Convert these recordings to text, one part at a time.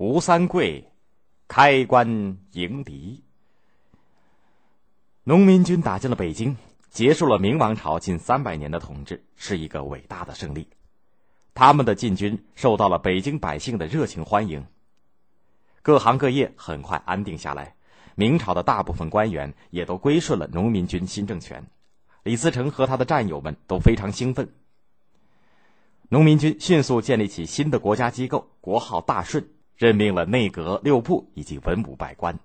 吴三桂开关迎敌。农民军打进了北京，结束了明王朝近三百年的统治，是一个伟大的胜利。他们的进军受到了北京百姓的热情欢迎，各行各业很快安定下来。明朝的大部分官员也都归顺了农民军新政权，李自成和他的战友们都非常兴奋。农民军迅速建立起新的国家机构，国号大顺，任命了内阁、六部以及文武百官，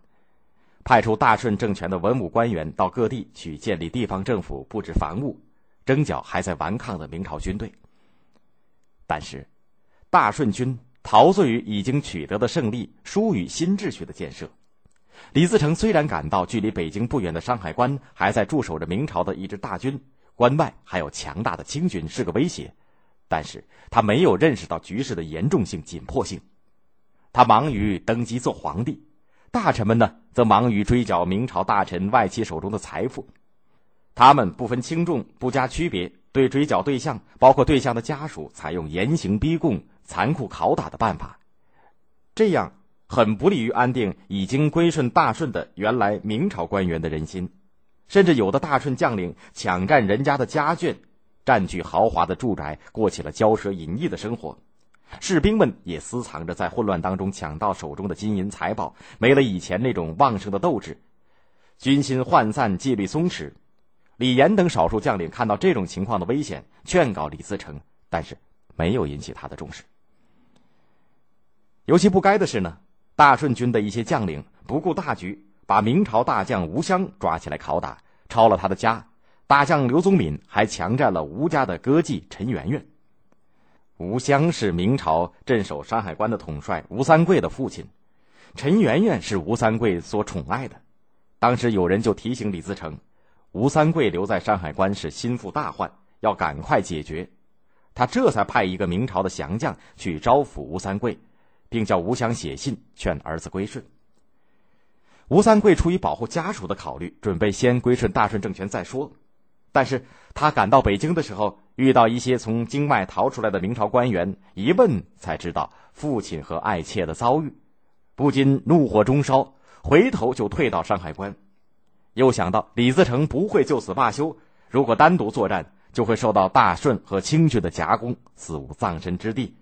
派出大顺政权的文武官员到各地去建立地方政府、布置防务，征剿还在顽抗的明朝军队。但是，大顺军陶醉于已经取得的胜利，疏于新秩序的建设。李自成虽然感到距离北京不远的山海关还在驻守着明朝的一支大军，关外还有强大的清军是个威胁，但是他没有认识到局势的严重性、紧迫性。他忙于登基做皇帝，大臣们呢则忙于追缴明朝大臣外戚手中的财富。他们不分轻重，不加区别，对追缴对象，包括对象的家属，采用严刑逼供、残酷拷打的办法，这样。很不利于安定已经归顺大顺的原来明朝官员的人心，甚至有的大顺将领抢占人家的家眷，占据豪华的住宅，过起了骄奢淫逸的生活。士兵们也私藏着在混乱当中抢到手中的金银财宝，没了以前那种旺盛的斗志，军心涣散，纪律松弛。李严等少数将领看到这种情况的危险，劝告李自成，但是没有引起他的重视。尤其不该的是呢。大顺军的一些将领不顾大局，把明朝大将吴襄抓起来拷打，抄了他的家。大将刘宗敏还强占了吴家的歌妓陈圆圆。吴襄是明朝镇守山海关的统帅吴三桂的父亲，陈圆圆是吴三桂所宠爱的。当时有人就提醒李自成，吴三桂留在山海关是心腹大患，要赶快解决。他这才派一个明朝的降将去招抚吴三桂。并叫吴襄写信劝儿子归顺。吴三桂出于保护家属的考虑，准备先归顺大顺政权再说。但是他赶到北京的时候，遇到一些从京外逃出来的明朝官员，一问才知道父亲和爱妾的遭遇，不禁怒火中烧，回头就退到山海关。又想到李自成不会就此罢休，如果单独作战，就会受到大顺和清军的夹攻，死无葬身之地。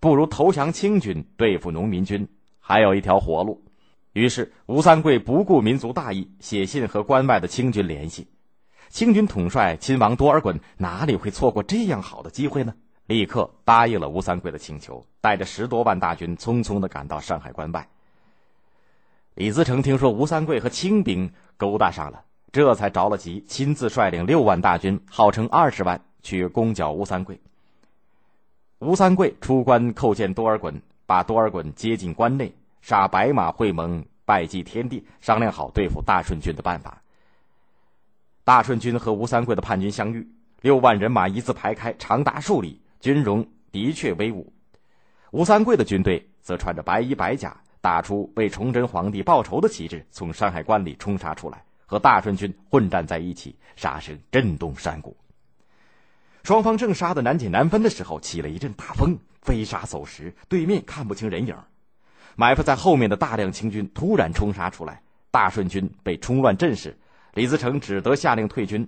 不如投降清军，对付农民军，还有一条活路。于是吴三桂不顾民族大义，写信和关外的清军联系。清军统帅亲王多尔衮哪里会错过这样好的机会呢？立刻答应了吴三桂的请求，带着十多万大军匆匆的赶到山海关外。李自成听说吴三桂和清兵勾搭上了，这才着了急，亲自率领六万大军，号称二十万，去攻剿吴三桂。吴三桂出关叩见多尔衮，把多尔衮接进关内，杀白马会盟，拜祭天地，商量好对付大顺军的办法。大顺军和吴三桂的叛军相遇，六万人马一字排开，长达数里，军容的确威武。吴三桂的军队则穿着白衣白甲，打出为崇祯皇帝报仇的旗帜，从山海关里冲杀出来，和大顺军混战在一起，杀声震动山谷。双方正杀得难解难分的时候，起了一阵大风，飞沙走石，对面看不清人影。埋伏在后面的大量清军突然冲杀出来，大顺军被冲乱阵势，李自成只得下令退军。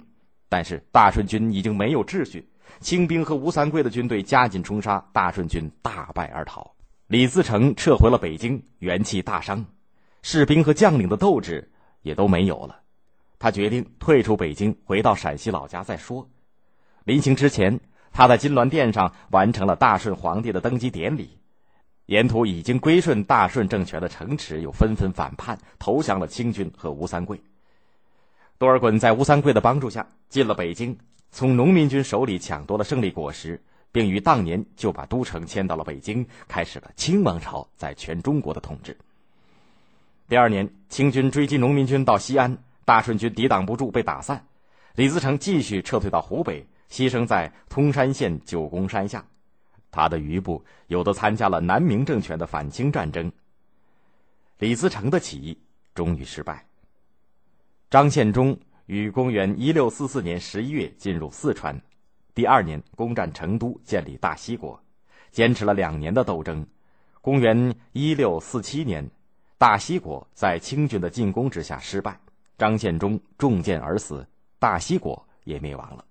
但是大顺军已经没有秩序，清兵和吴三桂的军队加紧冲杀，大顺军大败而逃。李自成撤回了北京，元气大伤，士兵和将领的斗志也都没有了。他决定退出北京，回到陕西老家再说。临行之前，他在金銮殿上完成了大顺皇帝的登基典礼。沿途已经归顺大顺政权的城池又纷纷反叛，投降了清军和吴三桂。多尔衮在吴三桂的帮助下进了北京，从农民军手里抢夺了胜利果实，并于当年就把都城迁到了北京，开始了清王朝在全中国的统治。第二年，清军追击农民军到西安，大顺军抵挡不住，被打散。李自成继续撤退到湖北。牺牲在通山县九宫山下，他的余部有的参加了南明政权的反清战争。李自成的起义终于失败。张献忠于公元一六四四年十一月进入四川，第二年攻占成都，建立大西国，坚持了两年的斗争，公元一六四七年，大西国在清军的进攻之下失败，张献忠中箭而死，大西国也灭亡了。